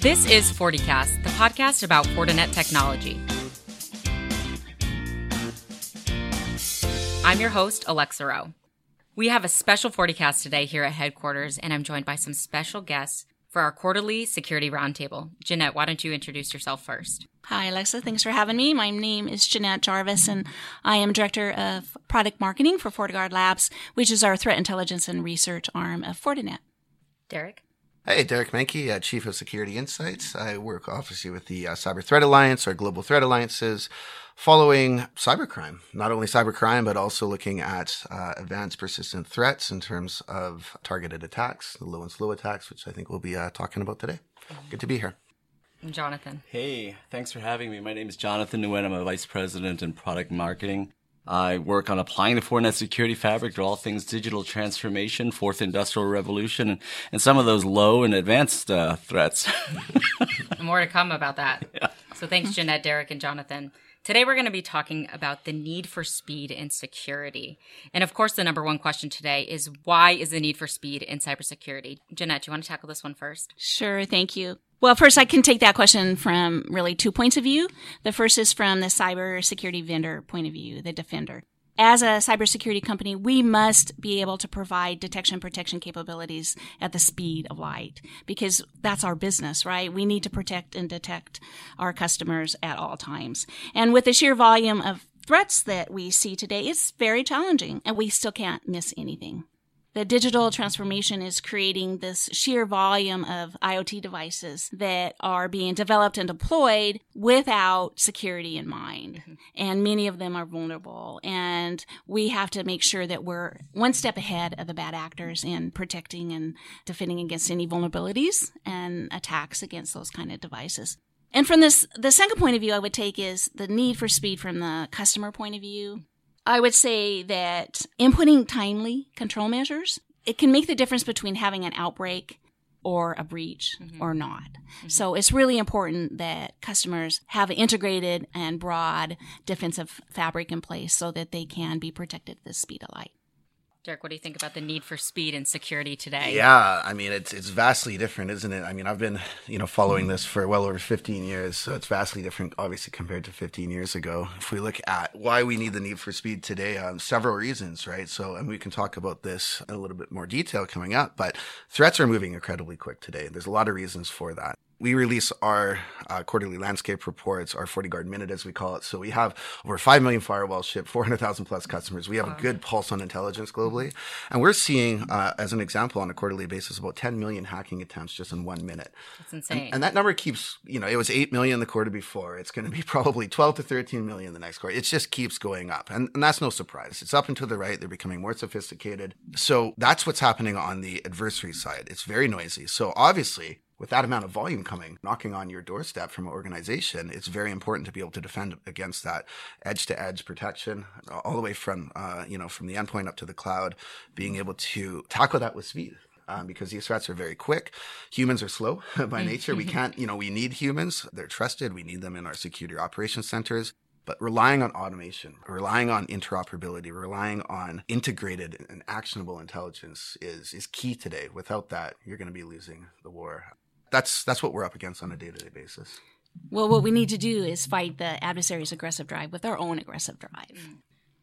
This is FortiCast, the podcast about Fortinet technology. I'm your host, Alexa Rowe. We have a special FortiCast today here at headquarters, and I'm joined by some special guests for our quarterly security roundtable. Jeanette, why don't you introduce yourself first? Hi, Alexa. Thanks for having me. My name is Jeanette Jarvis, and I am Director of Product Marketing for FortiGuard Labs, which is our threat intelligence and research arm of Fortinet. Derek? Hey, Derek Manky, uh, Chief of Security Insights. I work obviously with the uh, Cyber Threat Alliance, or global threat alliances, following cybercrime. Not only cybercrime, but also looking at uh, advanced persistent threats in terms of targeted attacks, the low and slow attacks, which I think we'll be uh, talking about today. Good to be here. Jonathan. Hey, thanks for having me. My name is Jonathan Nguyen. I'm a Vice President in Product Marketing. I work on applying the Fortinet security fabric to all things digital transformation, fourth industrial revolution, and, and some of those low and advanced uh, threats. More to come about that. Yeah. So thanks, Jeanette, Derek, and Jonathan. Today, we're going to be talking about the need for speed in security. And of course, the number one question today is why is the need for speed in cybersecurity? Jeanette, do you want to tackle this one first? Sure. Thank you. Well, first, I can take that question from really two points of view. The first is from the cybersecurity vendor point of view, the defender. As a cybersecurity company, we must be able to provide detection protection capabilities at the speed of light because that's our business, right? We need to protect and detect our customers at all times. And with the sheer volume of threats that we see today, it's very challenging and we still can't miss anything the digital transformation is creating this sheer volume of IoT devices that are being developed and deployed without security in mind. Mm-hmm. And many of them are vulnerable. And we have to make sure that we're one step ahead of the bad actors in protecting and defending against any vulnerabilities and attacks against those kind of devices. And from this, the second point of view I would take is the need for speed from the customer point of view. I would say that inputting timely control measures, it can make the difference between having an outbreak or a breach mm-hmm. or not. Mm-hmm. So it's really important that customers have an integrated and broad defensive fabric in place so that they can be protected at the speed of light. Derek, what do you think about the need for speed and security today? Yeah, I mean it's it's vastly different, isn't it? I mean, I've been you know following this for well over 15 years, so it's vastly different, obviously, compared to 15 years ago. If we look at why we need the need for speed today, um, several reasons, right? So, and we can talk about this in a little bit more detail coming up, but threats are moving incredibly quick today. There's a lot of reasons for that we release our uh, quarterly landscape reports, our FortiGuard minute, as we call it. So we have over 5 million firewalls shipped, 400,000 plus customers. We have wow. a good pulse on intelligence globally. And we're seeing, uh, as an example, on a quarterly basis, about 10 million hacking attempts just in one minute. That's insane. And, and that number keeps, you know, it was 8 million the quarter before. It's going to be probably 12 to 13 million the next quarter. It just keeps going up. And, and that's no surprise. It's up and to the right. They're becoming more sophisticated. So that's what's happening on the adversary side. It's very noisy. So obviously, with that amount of volume coming, knocking on your doorstep from an organization, it's very important to be able to defend against that edge to edge protection, all the way from, uh, you know, from the endpoint up to the cloud, being able to tackle that with speed. Um, because these threats are very quick. Humans are slow by nature. we can't, you know, we need humans. They're trusted. We need them in our security operations centers. But relying on automation, relying on interoperability, relying on integrated and actionable intelligence is, is key today. Without that, you're going to be losing the war that's that's what we're up against on a day to day basis. Well, what we need to do is fight the adversary's aggressive drive with our own aggressive drive. Mm.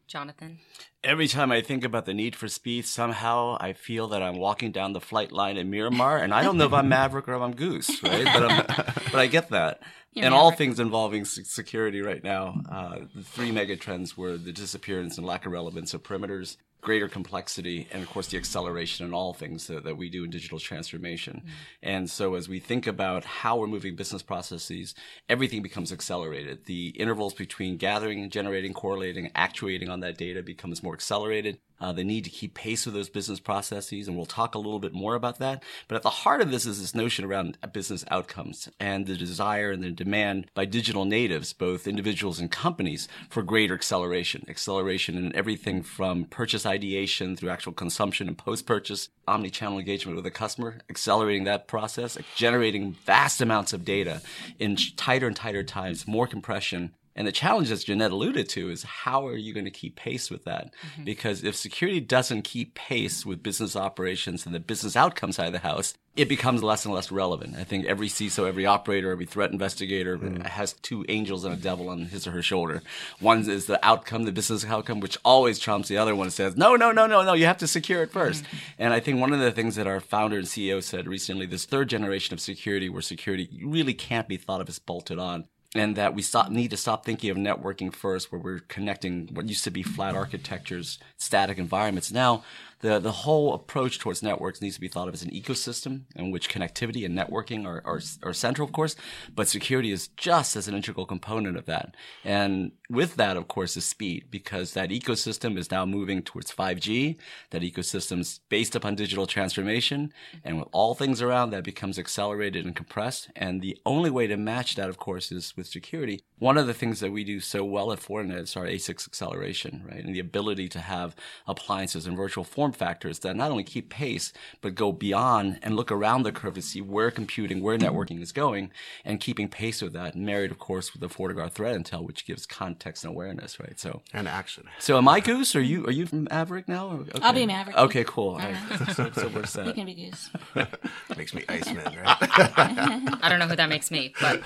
Jonathan? Every time I think about the need for speed, somehow I feel that I'm walking down the flight line in Miramar, and I don't know if I'm Maverick or if I'm Goose, right? But, but I get that. You're and Maverick. all things involving security right now, uh, the three mega trends were the disappearance and lack of relevance of perimeters, greater complexity and of course the acceleration in all things that, that we do in digital transformation. Mm-hmm. and so as we think about how we're moving business processes everything becomes accelerated. The intervals between gathering generating correlating actuating on that data becomes more accelerated uh, the need to keep pace with those business processes, and we'll talk a little bit more about that. But at the heart of this is this notion around business outcomes and the desire and the demand by digital natives, both individuals and companies, for greater acceleration. Acceleration in everything from purchase ideation through actual consumption and post-purchase, omni-channel engagement with a customer, accelerating that process, generating vast amounts of data in tighter and tighter times, more compression, And the challenge, as Jeanette alluded to, is how are you going to keep pace with that? Mm-hmm. Because if security doesn't keep pace with business operations and the business outcome side of the house, it becomes less and less relevant. I think every CISO, every operator, every threat investigator mm. has two angels and a devil on his or her shoulder. One is the outcome, the business outcome, which always trumps the other one says, no, no, no, no, no, you have to secure it 1st mm-hmm. And I think one of the things that our founder and CEO said recently, this third generation of security where security really can't be thought of as bolted on and that we stop, need to stop thinking of networking first, where we're connecting what used to be flat architectures, static environments. Now the, the whole approach towards networks needs to be thought of as an ecosystem in which connectivity and networking are, are, are central, of course, but security is just as an integral component of that. And with that, of course, is speed because that ecosystem is now moving towards 5G. That ecosystem is based upon digital transformation. And with all things around that becomes accelerated and compressed. And the only way to match that, of course, is with security. One of the things that we do so well at Fortinet is our ASIC acceleration, right? And the ability to have appliances and virtual form form factors that not only keep pace, but go beyond and look around the curve to see where computing, where networking is going, and keeping pace with that. Married, of course, with the FortiGuard threat intel, which gives context and awareness, right? So and action. So am I Goose? Are you are you from Maverick now? Okay. I'll be Maverick. Okay, cool. Uh-huh. so, so we're set. You can be Goose. makes me Iceman, right? I don't know who that makes me, but.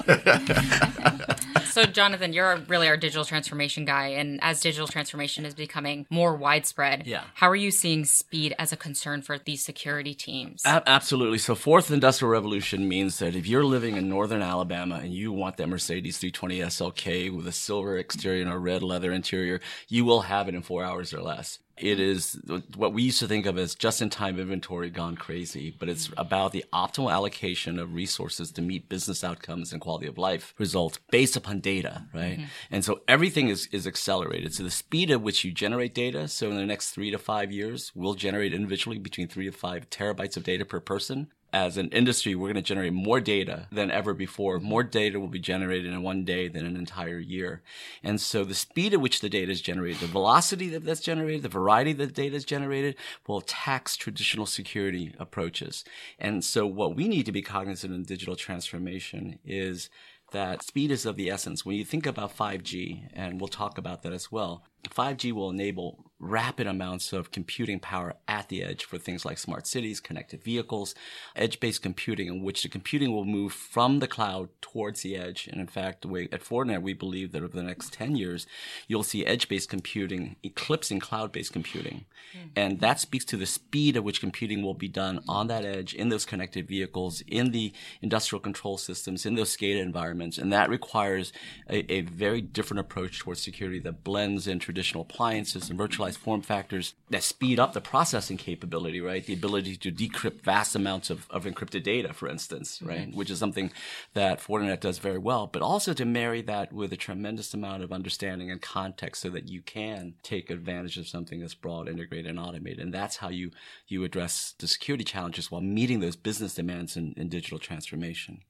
so jonathan you're really our digital transformation guy and as digital transformation is becoming more widespread yeah. how are you seeing speed as a concern for these security teams. A- absolutely. So, fourth industrial revolution means that if you're living in northern Alabama and you want that Mercedes 320 SLK with a silver exterior and a red leather interior, you will have it in four hours or less it is what we used to think of as just in time inventory gone crazy, but it's about the optimal allocation of resources to meet business outcomes and quality of life results based upon data, right? Mm-hmm. And so everything is, is accelerated. So the speed at which you generate data, so in the next three to five years, we'll generate individually between three to five terabytes of data per person as an industry, we're going to generate more data than ever before. More data will be generated in one day than an entire year. And so the speed at which the data is generated, the velocity that that's generated, the variety that data is generated will tax traditional security approaches. And so what we need to be cognizant in digital transformation is that speed is of the essence. When you think about 5G, and we'll talk about that as well, 5G will enable rapid amounts of computing power at the edge for things like smart cities, connected vehicles, edge-based computing in which the computing will move from the cloud towards the edge. And in fact, we, at Fortinet, we believe that over the next 10 years, you'll see edge-based computing eclipsing cloud-based computing. Mm-hmm. And that speaks to the speed at which computing will be done on that edge, in those connected vehicles, in the industrial control systems, in those SCADA environments. And that requires a, a very different approach towards security that blends in traditional appliances and virtualized form factors that speed up the processing capability, right? The ability to decrypt vast amounts of, of encrypted data, for instance, right? Mm-hmm. Which is something that Fortinet does very well, but also to marry that with a tremendous amount of understanding and context so that you can take advantage of something that's broad, integrated, and automated. And that's how you, you address the security challenges while meeting those business demands in, in digital transformation.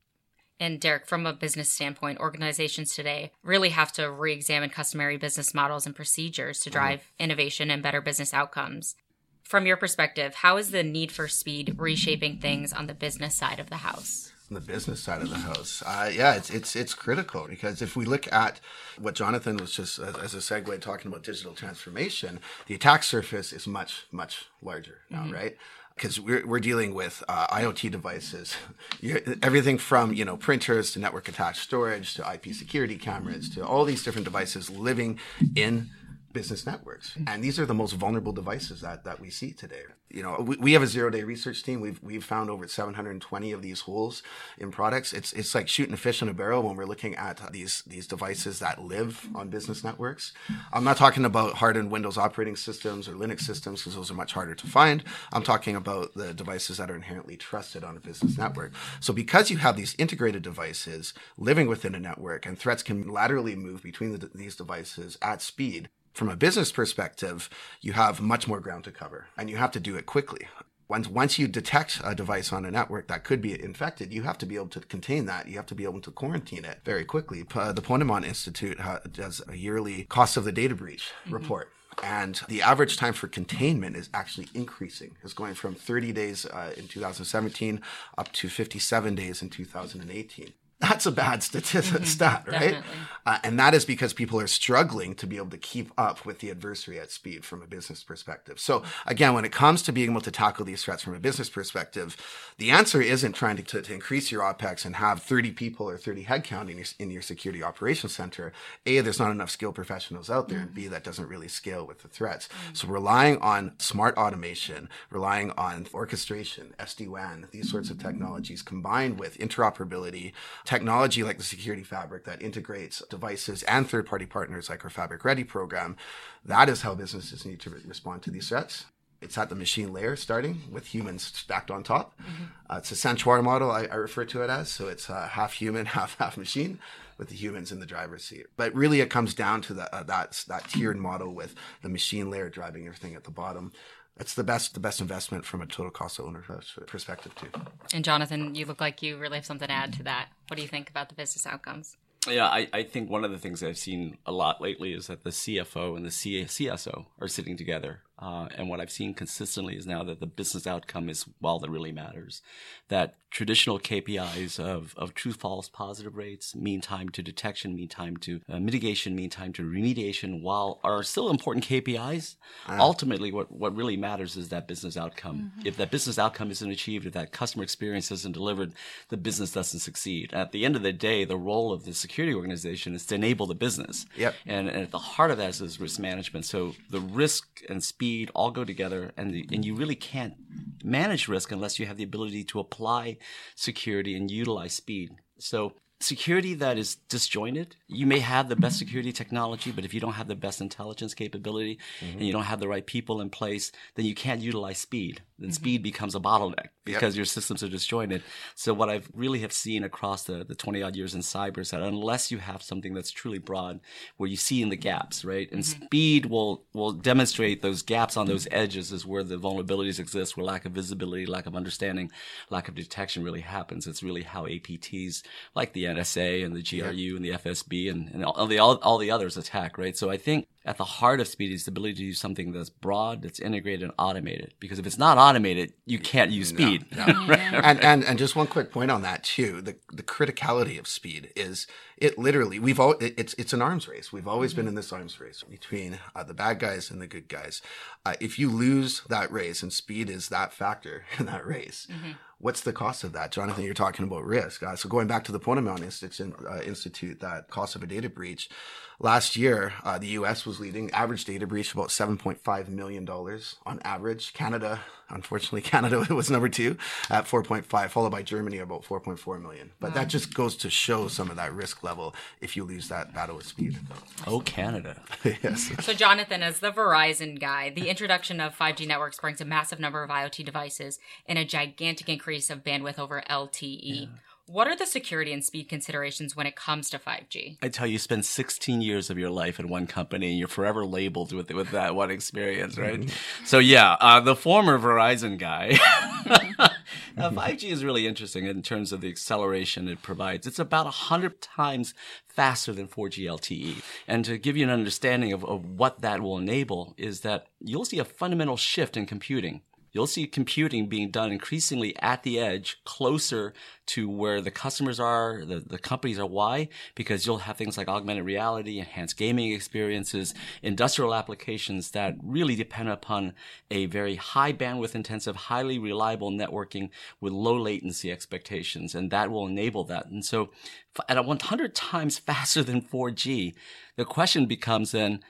And Derek, from a business standpoint, organizations today really have to re examine customary business models and procedures to drive mm-hmm. innovation and better business outcomes. From your perspective, how is the need for speed reshaping things on the business side of the house? On the business side of the house, uh, yeah, it's it's it's critical because if we look at what Jonathan was just as a segue talking about digital transformation, the attack surface is much much larger now, mm-hmm. right? Because we're, we're dealing with uh, IoT devices, everything from you know printers to network attached storage to IP security cameras to all these different devices living in business networks. Mm. And these are the most vulnerable devices that, that we see today. You know, we, we have a zero day research team. We've, we've found over 720 of these holes in products. It's, it's like shooting a fish in a barrel when we're looking at these, these devices that live on business networks. I'm not talking about hardened Windows operating systems or Linux systems because those are much harder to find. I'm talking about the devices that are inherently trusted on a business network. So because you have these integrated devices living within a network and threats can laterally move between the, these devices at speed, from a business perspective, you have much more ground to cover and you have to do it quickly. Once, once you detect a device on a network that could be infected, you have to be able to contain that. You have to be able to quarantine it very quickly. Uh, the Ponemon Institute does a yearly cost of the data breach mm-hmm. report. And the average time for containment is actually increasing. It's going from 30 days uh, in 2017 up to 57 days in 2018 that's a bad statistic mm-hmm, stat, right? Uh, and that is because people are struggling to be able to keep up with the adversary at speed from a business perspective. So again, when it comes to being able to tackle these threats from a business perspective, the answer isn't trying to, to, to increase your OPEX and have 30 people or 30 headcount in your, in your security operations center. A, there's not enough skilled professionals out there. Mm-hmm. And B, that doesn't really scale with the threats. Mm-hmm. So relying on smart automation, relying on orchestration, SD-WAN, these sorts of technologies combined with interoperability, technology like the security fabric that integrates devices and third party partners like our Fabric Ready program, that is how businesses need to re- respond to these threats. It's at the machine layer starting with humans stacked on top. Mm-hmm. Uh, it's a centaur model, I, I, refer to it as. So it's uh, half human, half half machine with the humans in the driver's seat. But really, it comes down to the, uh, that, that tiered model with the machine layer driving everything at the bottom that's the best the best investment from a total cost of ownership perspective too. And Jonathan, you look like you really have something to add to that. What do you think about the business outcomes? Yeah, I, I think one of the things I've seen a lot lately is that the CFO and the CSO are sitting together uh, and what I've seen consistently is now that the business outcome is all that really matters. That traditional KPIs of, of true, false, positive rates, mean time to detection, mean time to uh, mitigation, mean time to remediation, while are still important KPIs, uh, ultimately what, what really matters is that business outcome. Mm-hmm. If that business outcome isn't achieved, if that customer experience isn't delivered, the business doesn't succeed. At the end of the day, the role of the security organization is to enable the business. Yep. And, and at the heart of that is risk management. So the risk and speed speed all go together, and the, and you really can't manage risk unless you have the ability to apply security and utilize speed. So security that is disjointed. You may have the best security technology, but if you don't have the best intelligence capability mm-hmm. and you don't have the right people in place, then you can't utilize speed. Then mm-hmm. speed becomes a bottleneck because yep. your systems are disjointed. So what I've really have seen across the, the 20 odd years in cyber is that unless you have something that's truly broad where you see in the gaps, right? And mm-hmm. speed will, will demonstrate those gaps on those edges is where the vulnerabilities exist, where lack of visibility, lack of understanding, lack of detection really happens. It's really how APTs like the NSA and the GRU and the FSB and, and all the all, all the others attack, right? So I think at the heart of speed is the ability to do something that's broad, that's integrated and automated. Because if it's not automated, you can't use speed. No, no. right? and, and and just one quick point on that too. The the criticality of speed is it literally we've all it's it's an arms race. We've always mm-hmm. been in this arms race between uh, the bad guys and the good guys. Uh, if you lose that race, and speed is that factor in that race. Mm-hmm what's the cost of that? Jonathan, you're talking about risk. Uh, so going back to the Ponemon Institute, uh, Institute, that cost of a data breach, last year, uh, the US was leading average data breach about $7.5 million on average. Canada, unfortunately, Canada was number two at 4.5, followed by Germany about 4.4 million. But wow. that just goes to show some of that risk level if you lose that battle with speed. Oh, Canada. yes. So, Jonathan, as the Verizon guy, the introduction of 5G networks brings a massive number of IoT devices and a gigantic increase of bandwidth over LTE. Yeah. What are the security and speed considerations when it comes to 5G? I tell you, you spend 16 years of your life in one company and you're forever labeled with with that one experience, right? Mm-hmm. so yeah, uh, the former Verizon guy. uh, 5G is really interesting in terms of the acceleration it provides. It's about 100 times faster than 4G LTE. And to give you an understanding of, of what that will enable is that you'll see a fundamental shift in computing you'll see computing being done increasingly at the edge, closer to where the customers are, the, the companies are. Why? Because you'll have things like augmented reality, enhanced gaming experiences, industrial applications that really depend upon a very high bandwidth intensive, highly reliable networking with low latency expectations. And that will enable that. And so at 100 times faster than 4G, the question becomes then,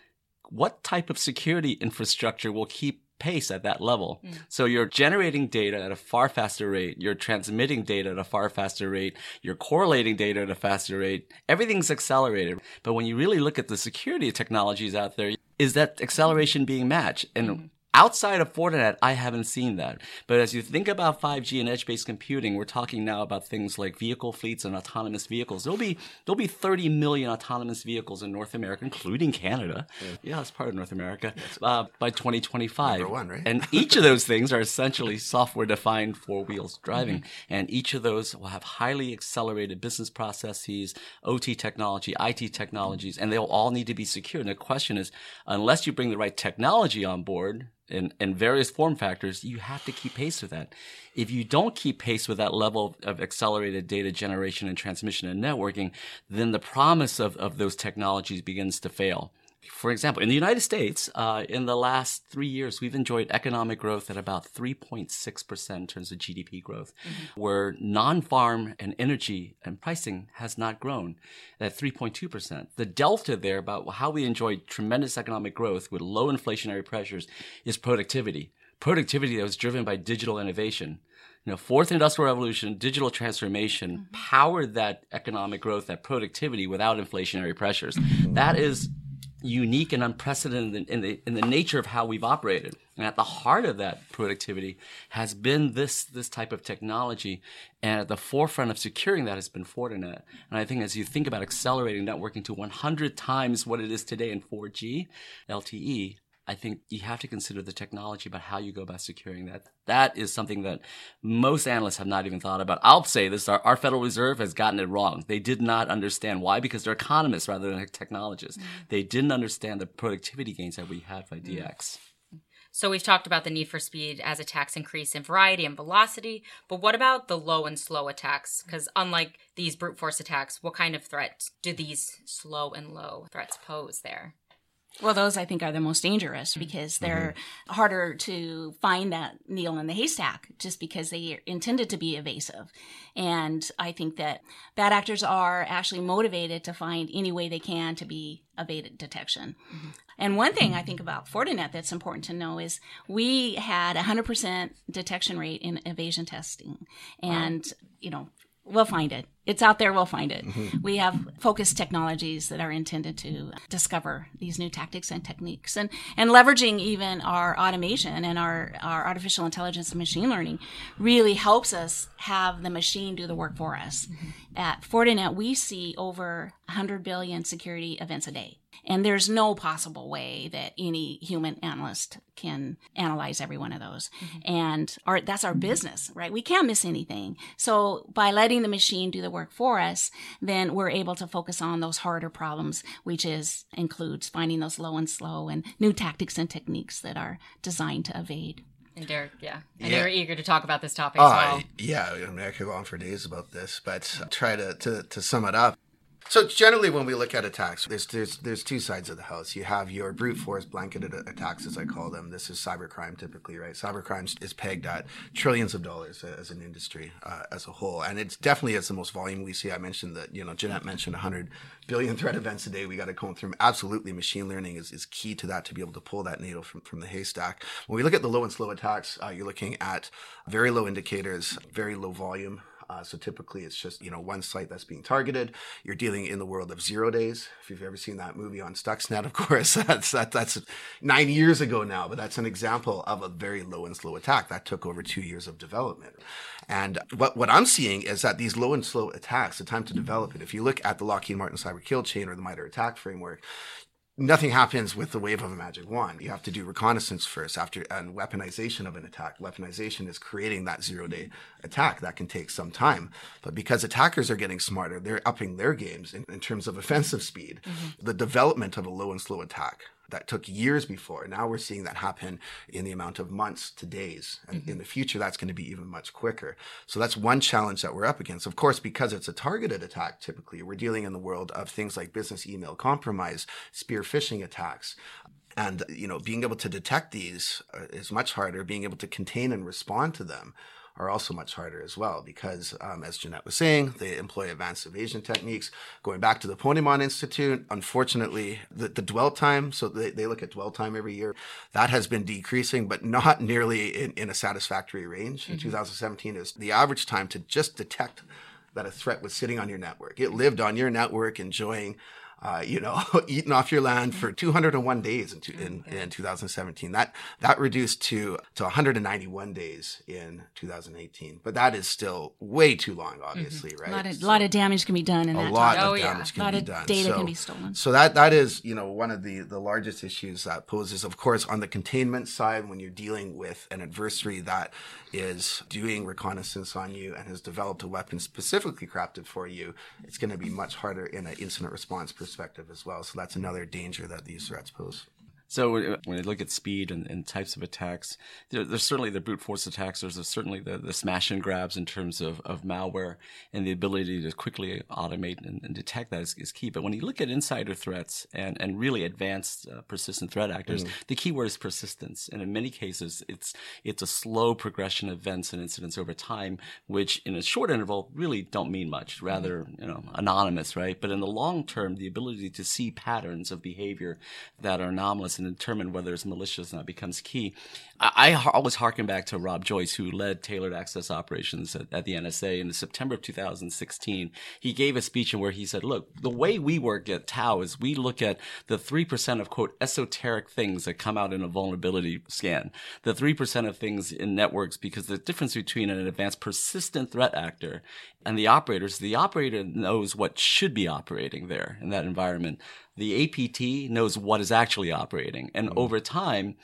what type of security infrastructure will keep pace at that level. Mm. So you're generating data at a far faster rate. You're transmitting data at a far faster rate. You're correlating data at a faster rate. Everything's accelerated. But when you really look at the security technologies out there, is that acceleration being matched? And mm-hmm. Outside of Fortinet, I haven't seen that. But as you think about 5G and edge-based computing, we're talking now about things like vehicle fleets and autonomous vehicles. There'll be there'll be 30 million autonomous vehicles in North America, including Canada. Yeah, yeah it's part of North America uh, by 2025. Number one, right? and each of those things are essentially software-defined four wheels driving, mm-hmm. and each of those will have highly accelerated business processes, OT technology, IT technologies, and they'll all need to be secure. And the question is, unless you bring the right technology on board in various form factors, you have to keep pace with that. If you don't keep pace with that level of accelerated data generation and transmission and networking, then the promise of, of those technologies begins to fail. For example, in the United States, uh, in the last three years, we've enjoyed economic growth at about 3.6% in terms of GDP growth, mm-hmm. where non farm and energy and pricing has not grown at 3.2%. The delta there about how we enjoyed tremendous economic growth with low inflationary pressures is productivity. Productivity that was driven by digital innovation you know, fourth industrial revolution, digital transformation mm-hmm. powered that economic growth, that productivity without inflationary pressures. That is unique and unprecedented in the in the nature of how we've operated. And at the heart of that productivity has been this this type of technology, and at the forefront of securing that has been Fortinet. And I think as you think about accelerating networking to 100 times what it is today in 4G LTE, I think you have to consider the technology about how you go about securing that. That is something that most analysts have not even thought about. I'll say this our, our Federal Reserve has gotten it wrong. They did not understand why, because they're economists rather than technologists. Mm-hmm. They didn't understand the productivity gains that we had by mm-hmm. DX. So we've talked about the need for speed as attacks increase in variety and velocity, but what about the low and slow attacks? Because unlike these brute force attacks, what kind of threats do these slow and low threats pose there? Well, those I think are the most dangerous because they're mm-hmm. harder to find that needle in the haystack just because they are intended to be evasive. And I think that bad actors are actually motivated to find any way they can to be evaded detection. Mm-hmm. And one thing I think about Fortinet that's important to know is we had 100% detection rate in evasion testing. And, wow. you know, we'll find it. It's out there, we'll find it. Mm-hmm. We have focused technologies that are intended to discover these new tactics and techniques and, and leveraging even our automation and our, our artificial intelligence and machine learning really helps us have the machine do the work for us. Mm-hmm. At Fortinet, we see over 100 billion security events a day. And there's no possible way that any human analyst can analyze every one of those. Mm-hmm. And our, that's our business, right? We can't miss anything. So by letting the machine do the work for us, then we're able to focus on those harder problems, which is includes finding those low and slow and new tactics and techniques that are designed to evade. And Derek, yeah, and yeah. they were eager to talk about this topic uh, as well. Yeah, I mean, I could go on for days about this, but try to, to, to sum it up. So generally, when we look at attacks, there's there's there's two sides of the house. You have your brute force blanketed attacks, as I call them. This is cybercrime, typically, right? Cybercrime is pegged at trillions of dollars as an industry uh, as a whole, and it's definitely it's the most volume we see. I mentioned that you know Jeanette mentioned 100 billion threat events a day. We got to comb through. Absolutely, machine learning is, is key to that to be able to pull that needle from from the haystack. When we look at the low and slow attacks, uh, you're looking at very low indicators, very low volume. Uh, so typically it's just, you know, one site that's being targeted. You're dealing in the world of zero days. If you've ever seen that movie on Stuxnet, of course, that's, that, that's nine years ago now, but that's an example of a very low and slow attack that took over two years of development. And what, what I'm seeing is that these low and slow attacks, the time to develop it, if you look at the Lockheed Martin cyber kill chain or the MITRE ATT&CK framework, nothing happens with the wave of a magic wand. You have to do reconnaissance first after and weaponization of an attack. Weaponization is creating that zero day attack that can take some time. But because attackers are getting smarter, they're upping their games in, in terms of offensive speed. Mm-hmm. The development of a low and slow attack that took years before. Now we're seeing that happen in the amount of months to days. And mm-hmm. in the future, that's going to be even much quicker. So that's one challenge that we're up against. Of course, because it's a targeted attack, typically, we're dealing in the world of things like business email compromise, spear phishing attacks and you know being able to detect these uh, is much harder being able to contain and respond to them are also much harder as well because, um, as Jeanette was saying, they employ advanced evasion techniques. Going back to the Ponemon Institute, unfortunately, the, the dwell time, so they, they look at dwell time every year, that has been decreasing, but not nearly in, in a satisfactory range. Mm-hmm. In 2017, is the average time to just detect that a threat was sitting on your network. It lived on your network, enjoying uh, you know, eaten off your land for 201 days in, in, in 2017. That that reduced to to 191 days in 2018. But that is still way too long, mm-hmm. obviously, mm-hmm. right? A lot of, so, lot of damage can be done in a that lot time. of oh, damage yeah. can be done. Data so, can be stolen. So that that is you know one of the the largest issues that poses, of course, on the containment side when you're dealing with an adversary that is doing reconnaissance on you and has developed a weapon specifically crafted for you. It's going to be much harder in an incident response perspective perspective as well. So that's another danger that these threats pose. So uh, when you look at speed and, and types of attacks, there, there's certainly the brute force attacks. There's certainly the, the smash and grabs in terms of, of malware and the ability to quickly automate and, and detect that is, is, key. But when you look at insider threats and, and really advanced uh, persistent threat actors, mm. the key word is persistence. And in many cases, it's it's a slow progression of events and incidents over time, which in a short interval really don't mean much. Rather, you know, anonymous, right? But in the long term, the ability to see patterns of behavior that are anomalous and determine whether it's malicious or not becomes key. I, I always harken back to Rob Joyce, who led tailored access operations at, at, the NSA in September of 2016. He gave a speech in where he said, look, the way we work at TAO is we look at the 3% of quote esoteric things that come out in a vulnerability scan, the 3% of things in networks, because the difference between an advanced persistent threat actor and the operators, the operator knows what should be operating there in that environment the APT knows what is actually operating. And mm-hmm. over time,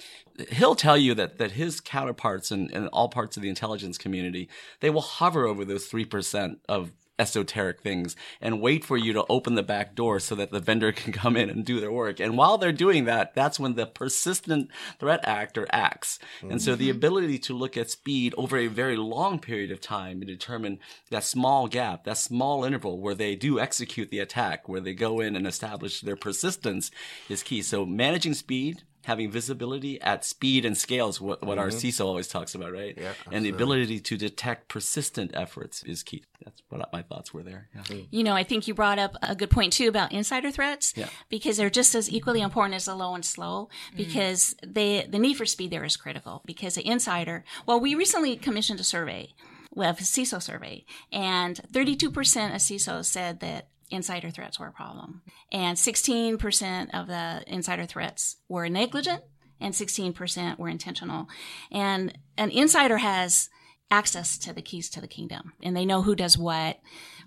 he'll tell you that, that his counterparts in, in all parts of the intelligence community, they will hover over those 3% of esoteric things and wait for you to open the back door so that the vendor can come in and do their work. And while they're doing that, that's when the persistent threat actor acts. Mm-hmm. And so the mm-hmm. ability to look at speed over a very long period of time and determine that small gap, that small interval where they do execute the attack, where they go in and establish their persistence is key. So managing speed, having visibility at speed and scales, what, what mm-hmm. our CISO always talks about, right? Yeah, and the ability to detect persistent efforts is key. That's what my thoughts were there. Yeah. Mm. You know, I think you brought up a good point too about insider threats yeah. because they're just as equally important as the low and slow mm. because mm. they, the need for speed there is critical because the insider, well, we recently commissioned a survey we have a CISO survey, and 32% of CISOs said that insider threats were a problem. And 16% of the insider threats were negligent and 16% were intentional. And an insider has access to the keys to the kingdom and they know who does what,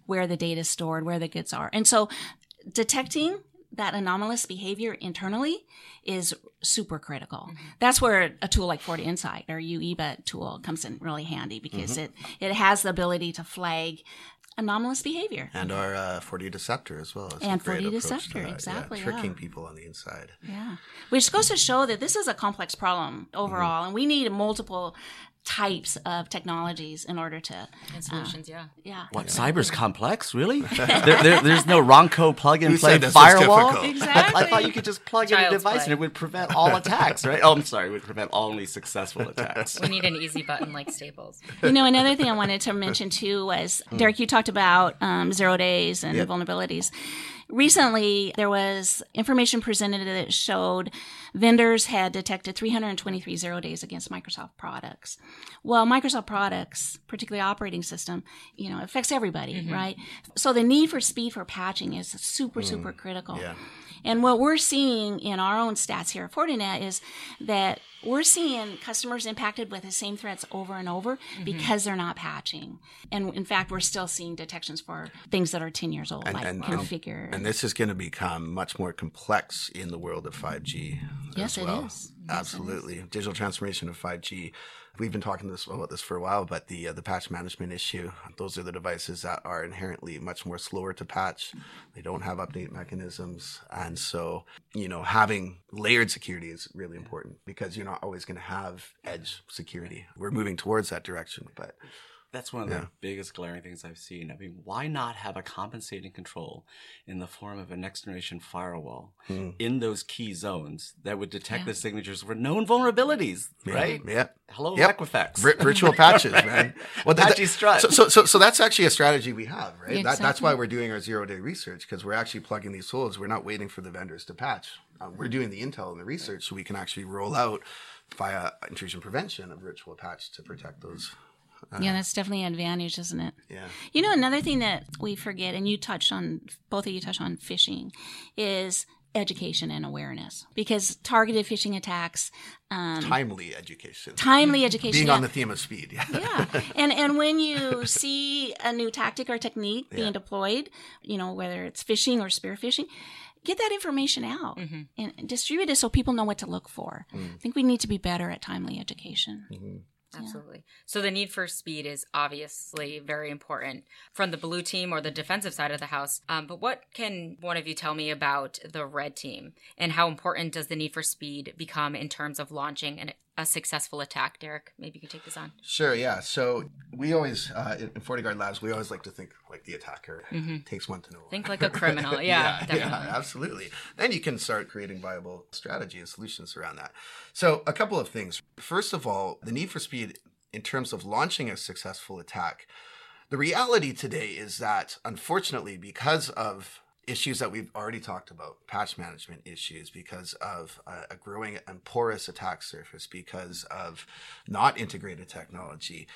where the data is stored, where the goods are. And so detecting that anomalous behavior internally is super critical. Mm-hmm. That's where a tool like FortiInsight or UEBA tool comes in really handy because mm-hmm. it, it has the ability to flag anomalous behavior. And our uh, FortiDeceptor as well. It's and FortiDeceptor, exactly. Yeah, tricking yeah. people on the inside. Yeah. Which goes to show that this is a complex problem overall, mm-hmm. and we need multiple types of technologies in order to and solutions. Uh, yeah, yeah. What cyber's complex? Really? there, there, there's no Ronco plug and play firewall. Exactly. I, thought you could just plug Child's in a device play. and it would prevent all attacks, right? Oh, I'm sorry, it would prevent only successful attacks. We need an easy button like Staples. You know, another thing I wanted to mention too was hmm. Derek. You talked about um, zero days and yep. vulnerabilities recently there was information presented that showed vendors had detected 323 zero days against Microsoft products. Well, Microsoft products, particularly operating system, you know, affects everybody, mm-hmm. right? So the need for speed for patching is super, mm. super critical. Yeah. And what we're seeing in our own stats here at Fortinet is that we're seeing customers impacted with the same threats over and over mm-hmm. because they're not patching. And in fact, we're still seeing detections for things that are 10 years old, and, like and, configure. And, and this is going to become much more complex in the world of 5G. Yes, well. it is. Absolutely. Digital transformation of 5G we've been talking this, about this for a while, but the uh, the patch management issue, those are the devices that are inherently much more slower to patch. They don't have update mechanisms, and so you know having layered security is really important because you're not always going to have edge security. We're moving towards that direction, but that's one of yeah. the biggest glaring things I've seen. I mean, why not have a compensating control in the form of a next generation firewall mm. in those key zones that would detect yeah. the signatures for known vulnerabilities, yeah. right? Yeah. Hello, yep. Equifax. V- virtual patches, man. Well, Apache Strut. So, so, so, so, that's actually a strategy we have, right? Exactly. That, that's why we're doing our zero day research because we're actually plugging these holes. We're not waiting for the vendors to patch. Um, we're doing the intel and the research so we can actually roll out via intrusion prevention a virtual patch to protect those uh-huh. Yeah, that's definitely an advantage, isn't it? Yeah. You know, another thing that we forget, and you touched on, both of you touched on phishing, is education and awareness because targeted phishing attacks um, timely education timely education being yeah. on the theme of speed yeah yeah and and when you see a new tactic or technique being yeah. deployed you know whether it's phishing or spear phishing get that information out mm-hmm. and distribute it so people know what to look for mm. i think we need to be better at timely education mm-hmm. Absolutely. So the need for speed is obviously very important from the blue team or the defensive side of the house. Um, but what can one of you tell me about the red team and how important does the need for speed become in terms of launching an, a successful attack? Derek, maybe you can take this on. Sure, yeah. So we always, uh, in FortiGuard Labs, we always like to think like the attacker. Takes one to know. Think like a criminal. Yeah, yeah, definitely. yeah, absolutely. Then you can start creating viable strategy and solutions around that. So, a couple of things. First of all, the need for speed in terms of launching a successful attack. The reality today is that, unfortunately, because of issues that we've already talked about, patch management issues, because of a, a growing and porous attack surface, because of not integrated technology,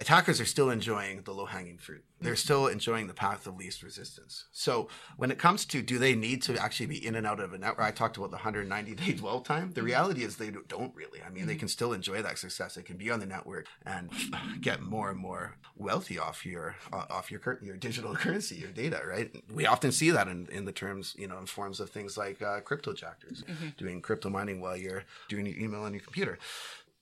attackers are still enjoying the low hanging fruit. They're still enjoying the path of least resistance. So when it comes to do they need to actually be in and out of a network, I talked about the 190 day dwell time. The reality is they don't really. I mean, they can still enjoy that success. They can be on the network and get more and more wealthy off your uh, off your your digital currency, your data. Right? We often see that in, in the terms, you know, in forms of things like uh, cryptojackers doing crypto mining while you're doing your email on your computer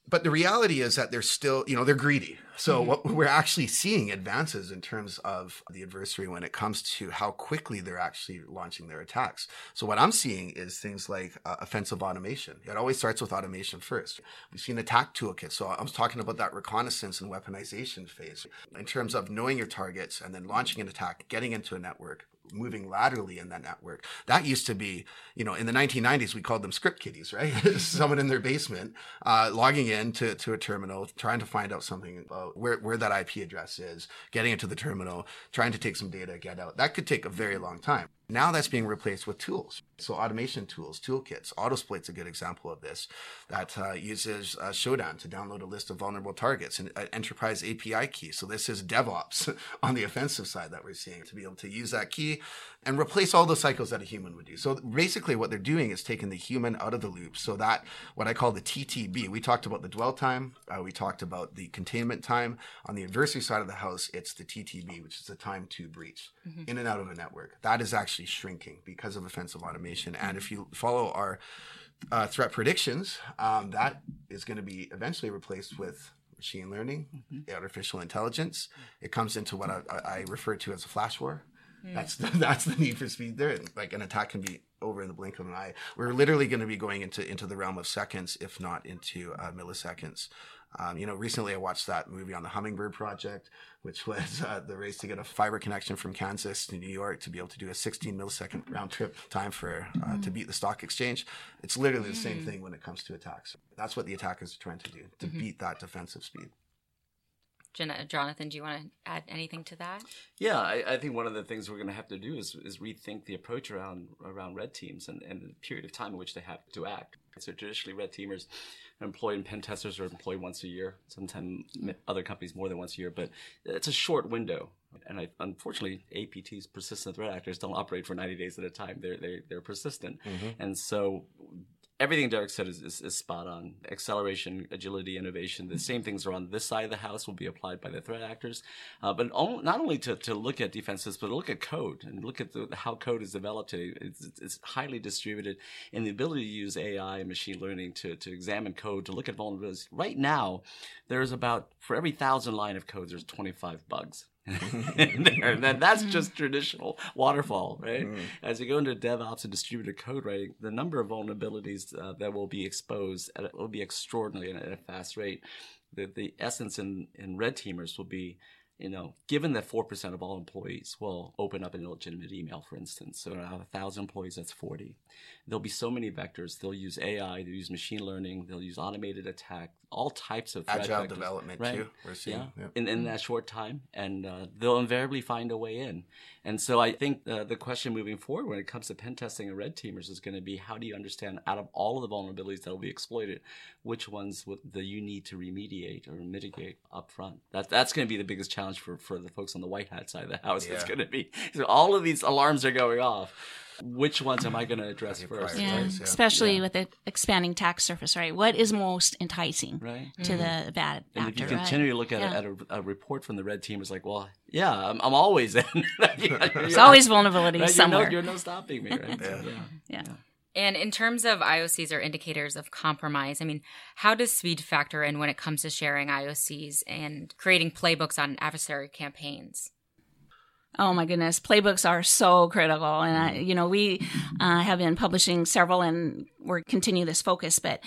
but the reality is that they're still, you know, they're greedy. So what we're actually seeing advances in terms of the adversary when it comes to how quickly they're actually launching their attacks. So what I'm seeing is things like uh, offensive automation. It always starts with automation first. We've seen attack toolkits. So I was talking about that reconnaissance and weaponization phase in terms of knowing your targets and then launching an attack, getting into a network, moving laterally in that network. That used to be, you know, in the 1990s, we called them script kiddies, right? Someone in their basement uh, logging in to, to a terminal, trying to find out something about where, where that IP address is, getting into the terminal, trying to take some data, get out. That could take a very long time. Now that's being replaced with tools. So automation tools, toolkits. Autosploit's a good example of this that uh, uses uh, Shodan to download a list of vulnerable targets and an enterprise API key. So this is DevOps on the offensive side that we're seeing to be able to use that key and replace all the cycles that a human would do. So basically what they're doing is taking the human out of the loop so that what I call the TTB, we talked about the dwell time, uh, we talked about the containment time. On the adversary side of the house, it's the TTB, which is the time to breach in and out of a network. That is actually shrinking because of offensive automation. And if you follow our uh, threat predictions, um, that is going to be eventually replaced with machine learning, artificial intelligence. It comes into what I, I refer to as a flash war. That's the, that's the need for speed there. Like an attack can be over in the blink of an eye. We're literally going to be going into into the realm of seconds, if not into uh, milliseconds. Um, you know, recently I watched that movie on the Hummingbird Project, which was uh, the race to get a fiber connection from Kansas to New York to be able to do a 16 millisecond round trip time for uh, to beat the stock exchange. It's literally the same thing when it comes to attacks. That's what the attackers are trying to do to beat that defensive speed. Jonathan, do you want to add anything to that? Yeah, I, I think one of the things we're going to have to do is, is rethink the approach around around red teams and, and the period of time in which they have to act. So traditionally, red teamers are employed and pen testers are employed once a year. Sometimes other companies more than once a year, but it's a short window. And I, unfortunately, APTs, persistent threat actors, don't operate for 90 days at a time. They're they're, they're persistent, mm-hmm. and so everything Derek said is, is, is spot on. Acceleration, agility, innovation. The same things are on this side of the house will be applied by the threat actors. Uh, but not only to, to look at defenses, but look at code and look at the, how code is developed today. It's, it's- it's highly distributed and the ability to use AI and machine learning to, to examine code, to look at vulnerabilities. Right now, there's about, for every thousand line of code, there's 25 bugs. there. And then that's just traditional waterfall, right? As you go into DevOps and distributed code writing, the number of vulnerabilities uh, that will be exposed at, will be extraordinary and at a fast rate. The, the essence in, in red teamers will be, you know, given that 4% of all employees will open up an illegitimate email, for instance. So out of 1,000 employees, that's 40. There'll be so many vectors. They'll use AI, they'll use machine learning, they'll use automated attack, all types of Agile vectors. development Right. too. We're seeing. Yeah, yeah. in, in that short time, and uh, they'll invariably find a way in. And so I think uh, the question moving forward when it comes to pen testing and red teamers is going to be how do you understand out of all of the vulnerabilities that will be exploited, which ones would, that you need to remediate or mitigate up front? That, that's going to be the biggest challenge for, for the folks on the white hat side of the house. It's going to be so all of these alarms are going off. Which ones am I going to address first? prioritize? Yeah, Nice, yeah. especially with the expanding attack surface, right? What is most enticing Right. to the mm-hmm. bad And actor? if you right? continue to look at, Yeah. a, at a, a report from the red team, it's like, well, yeah, I'm, I'm always in. There's always vulnerabilities Right? You're, somewhere. no, you're no stopping me, right? So, Yeah. yeah. yeah. And in terms of IOCs or indicators of compromise, I mean, how does speed factor in when it comes to sharing IOCs and creating playbooks on adversary campaigns? Oh my goodness, playbooks are so critical, and I, you know we uh, have been publishing several, and we're continue this focus. But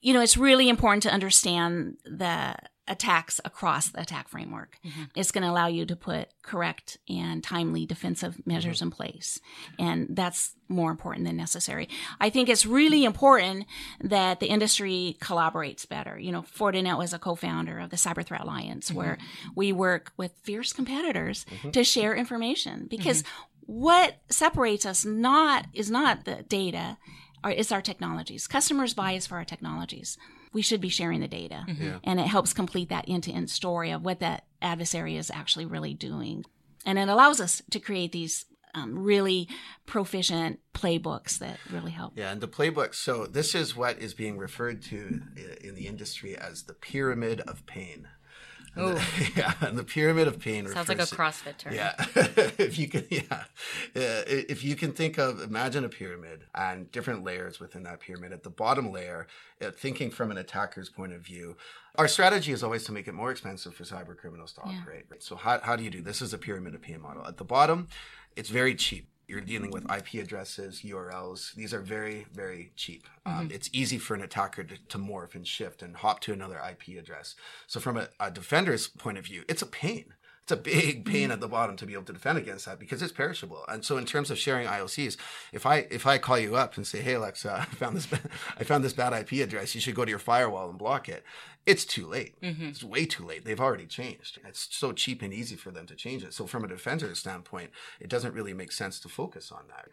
you know, it's really important to understand the attacks across the attack framework. Mm-hmm. It's going to allow you to put correct and timely defensive measures mm-hmm. in place. And that's more important than necessary. I think it's really important that the industry collaborates better. You know, Fortinet was a co-founder of the Cyber Threat Alliance mm-hmm. where we work with fierce competitors mm-hmm. to share information because mm-hmm. what separates us not is not the data or is our technologies. Customers buy us for our technologies we should be sharing the data. Mm-hmm. Yeah. And it helps complete that end to end story of what that adversary is actually really doing. And it allows us to create these um, really proficient playbooks that really help. Yeah, and the playbooks. So this is what is being referred to in the industry as the pyramid of pain. The, yeah, and the pyramid of pain sounds like a CrossFit term. Yeah, if you can, yeah, if you can think of, imagine a pyramid and different layers within that pyramid. At the bottom layer, uh, thinking from an attacker's point of view, our strategy is always to make it more expensive for cyber criminals to yeah. operate. Right? So how how do you do this? Is a pyramid of pain model. At the bottom, it's very cheap you're dealing with IP addresses, URLs. These are very, very cheap. Um, mm-hmm. Um, it's easy for an attacker to, to, morph and shift and hop to another IP address. So, from a, a defender's point of view, it's a pain it's a big pain mm-hmm. at the bottom to be able to defend against that because it's perishable. And so, in terms of sharing IOCs, if I if I call you up and say, "Hey Alexa, I found this I found this bad IP address. You should go to your firewall and block it," it's too late. Mm-hmm. It's way too late. They've already changed. It's so cheap and easy for them to change it. So, from a defender's standpoint, it doesn't really make sense to focus on that.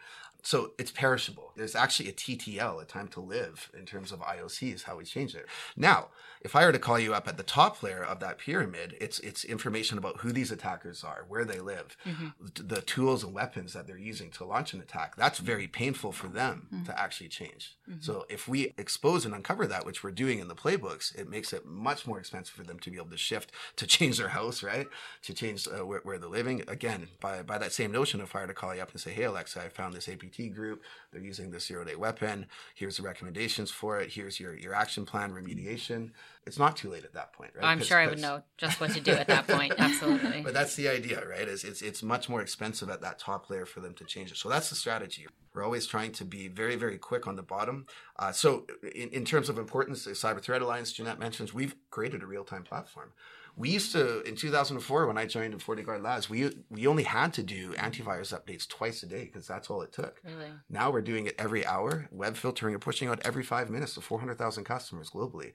So it's perishable. There's actually a TTL, a time to live, in terms of IOCs, how we change it. Now, if I were to call you up at the top layer of that pyramid, it's it's information about who these attackers are, where they live, mm-hmm. the tools and weapons that they're using to launch an attack. That's very painful for them mm-hmm. to actually change. Mm-hmm. So if we expose and uncover that, which we're doing in the playbooks, it makes it much more expensive for them to be able to shift to change their house, right? To change uh, where, where, they're living. Again, by by that same notion, if I were to call you up and say, "Hey Alexa, I found this APT group. They're using the zero day weapon. Here's the recommendations for it. Here's your your action plan remediation." it's not too late at that point, right? I'm sure I would know just what to do at that point. Absolutely. But that's the idea, right? Is it's it's much more expensive at that top layer for them to change it. So that's the strategy. We're always trying to be very very quick on the bottom. Uh, so in, in terms of importance, the Cyber Threat Alliance Jeanette mentions, we've created a real time platform. We used to in 2004 when I joined in FortiGuard Labs, we we only had to do antivirus updates twice a day because that's all it took. Really? Now we're doing it every hour. Web filtering are pushing out every five minutes to 400,000 customers globally.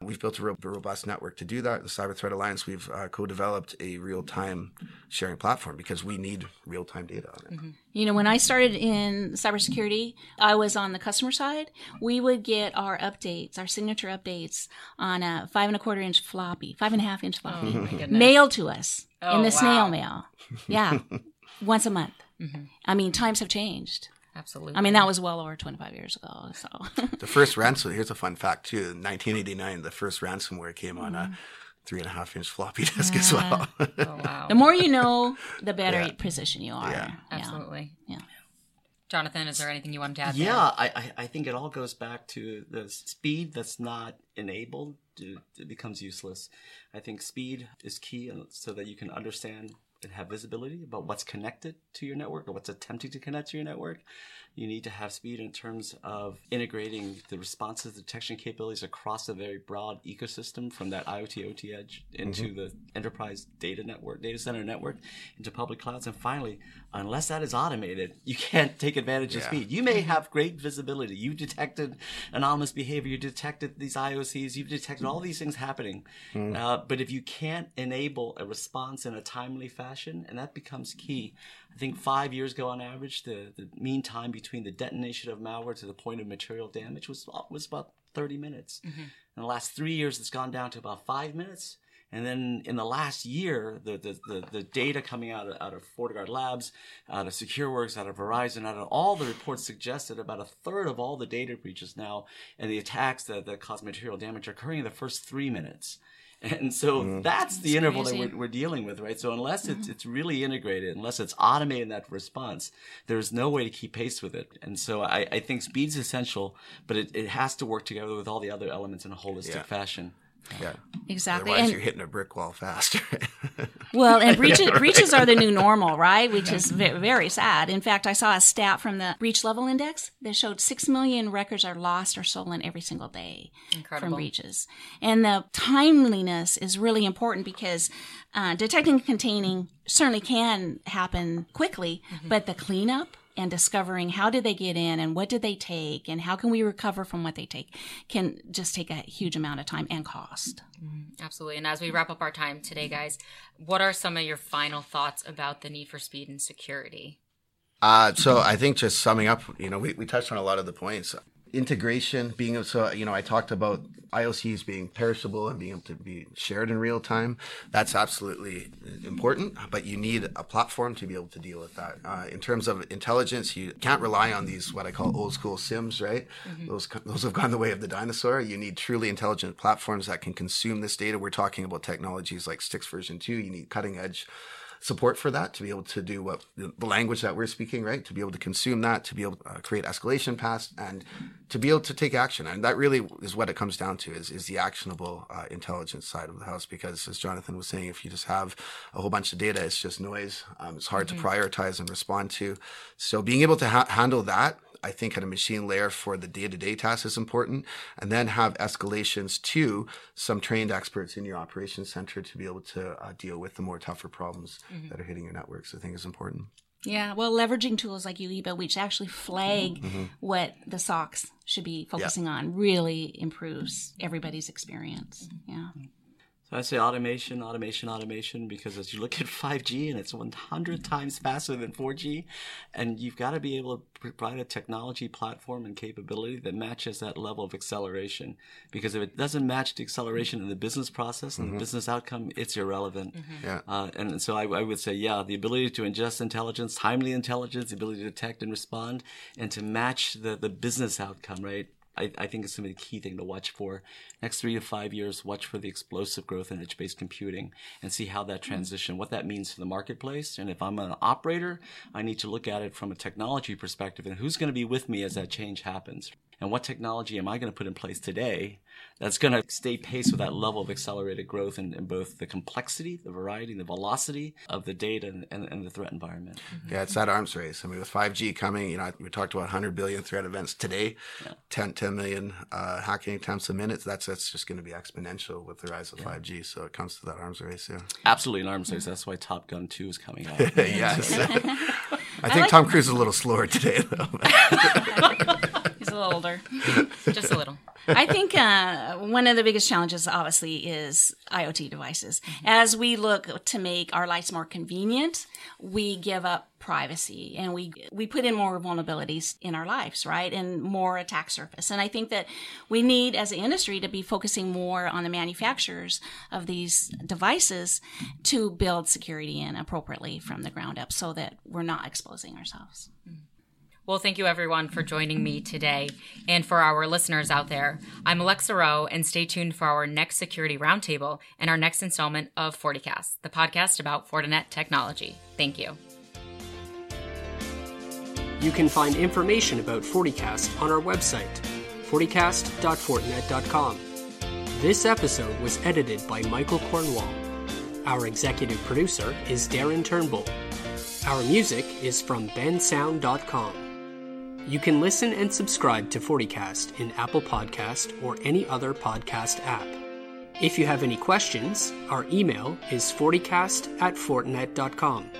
We've built a real robust network to do that. The Cyber Threat Alliance, we've uh, co-developed a real-time sharing platform because we need real-time data on it. Mm-hmm. You know, when I started in cybersecurity, I was on the customer side. We would get our updates, our signature updates, on a five and a quarter inch floppy, five and a half inch floppy, oh, mailed to us oh, in the wow. snail mail. Yeah, once a month. Mm-hmm. I mean, times have changed. Absolutely. I mean, that was well over 25 years ago. So the first ransom. Here's a fun fact too. In 1989, the first ransomware came on mm-hmm. a three and a half inch floppy disk yeah. as well. oh, wow. The more you know, the better yeah. position you are. Yeah. Absolutely. Yeah. Jonathan, is there anything you wanted to add? Yeah, I, I think it all goes back to the speed that's not enabled. It becomes useless. I think speed is key so that you can understand and have visibility about what's connected to your network or what's attempting to connect to your network. You need to have speed in terms of integrating the responsive detection capabilities across a very broad ecosystem from that IoT OT edge into mm-hmm. the enterprise data network, data center network, into public clouds. And finally, unless that is automated, you can't take advantage yeah. of speed. You may have great visibility. You detected anomalous behavior. You detected these IOCs. You've detected all these things happening. Mm. Uh, but if you can't enable a response in a timely fashion, and that becomes key. I think five years ago, on average, the, the mean time between the detonation of malware to the point of material damage was was about 30 minutes. Mm-hmm. In the last three years, it's gone down to about five minutes. And then in the last year, the, the, the, the, data coming out of, out of FortiGuard Labs, out of SecureWorks, out of Verizon, out of all the reports suggested about a third of all the data breaches now and the attacks that, that cause material damage are occurring in the first three minutes. And so mm. that's the interval that we're, we're, dealing with, right? So unless mm-hmm. it's, it's really integrated, unless it's automated that response, there's no way to keep pace with it. And so I, I think speed's essential, but it, it has to work together with all the other elements in a holistic yeah. fashion. Yeah. Exactly. Otherwise, and, you're hitting a brick wall faster. well, and breaches, breaches are the new normal, right? Which is very, very sad. In fact, I saw a stat from the breach level index that showed 6 million records are lost or stolen every single day Incredible. from breaches. And the timeliness is really important because uh, detecting and containing certainly can happen quickly, mm-hmm. but the cleanup and discovering how did they get in and what did they take and how can we recover from what they take can just take a huge amount of time and cost. Mm-hmm. Absolutely. And as we wrap up our time today, guys, what are some of your final thoughts about the need for speed and security? Uh, so I think just summing up, you know, we, we touched on a lot of the points integration being so you know i talked about iocs being perishable and being able to be shared in real time. That's absolutely important but you need a platform to be able to deal with that. Uh, in terms of intelligence you can't rely on these what i call old school SIEMs right? Mm-hmm. those those have gone the way of the dinosaur. You need truly intelligent platforms that can consume this data. We're talking about technologies like STIX version 2 you need cutting edge support for that to be able to do what the language that we're speaking, right? To be able to consume that, to be able to uh, create escalation paths, and to be able to take action. And that really is what it comes down to: is is the actionable uh, intelligence side of the house. Because as Jonathan was saying, if you just have a whole bunch of data, it's just noise. Um, it's hard mm-hmm. to prioritize and respond to. So being able to ha- handle that I think at a machine layer for the day to day tasks is important. And then have escalations to some trained experts in your operations center to be able to uh, deal with the more tougher problems mm-hmm. that are hitting your networks, I think is important. Yeah, well, leveraging tools like UEBA, which actually flag mm-hmm. what the SOCs should be focusing yeah. on, really improves everybody's experience. Yeah. So I say automation, automation, automation, because as you look at 5G and it's 100 times faster than 4G, and you've got to be able to provide a technology platform and capability that matches that level of acceleration. Because if it doesn't match the acceleration in the business process and mm-hmm. the business outcome, it's irrelevant. Mm-hmm. Yeah. Uh, and so I, I, would say, yeah, the ability to ingest intelligence, timely intelligence, the ability to detect and respond, and to match the, the business outcome, right? I, I think it's going to be the key thing to watch for. Next three to five years, watch for the explosive growth in edge-based computing and see how that hmm. transition, what that means to the marketplace. And if I'm an operator, I need to look at it from a technology perspective and who's going to be with me as that change happens and what technology am I going to put in place today that's going to stay pace with that level of accelerated growth in, in, both the complexity, the variety, the velocity of the data and, and, and the threat environment. Mm-hmm. Yeah, it's that arms race. I mean, with 5G coming, you know, we talked about 100 billion threat events today, yeah. 10, 10 million uh, hacking attempts a minute. That's that's just going to be exponential with the rise of yeah. 5G. So it comes to that arms race. Yeah, absolutely an arms race. That's why Top Gun 2 is coming out. yes. I think I like Tom Cruise is a little slower today, though little older, just a little. I think uh, one of the biggest challenges, obviously, is IoT devices. Mm-hmm. As we look to make our lives more convenient, we give up privacy and we we put in more vulnerabilities in our lives, right, and more attack surface. And I think that we need, as an industry, to be focusing more on the manufacturers of these devices to build security in appropriately from the ground up, so that we're not exposing ourselves. Mm-hmm. Well, thank you everyone for joining me today. And for our listeners out there, I'm Alexa Rowe, and stay tuned for our next security roundtable and our next installment of FortiCast, the podcast about Fortinet technology. Thank you. You can find information about FortiCast on our website, forticast.fortinet.com. This episode was edited by Michael Cornwall. Our executive producer is Darren Turnbull. Our music is from bensound.com. You can listen and subscribe to FortiCast in Apple Podcast or any other podcast app. If you have any questions, our email is forticast at fortinet.com.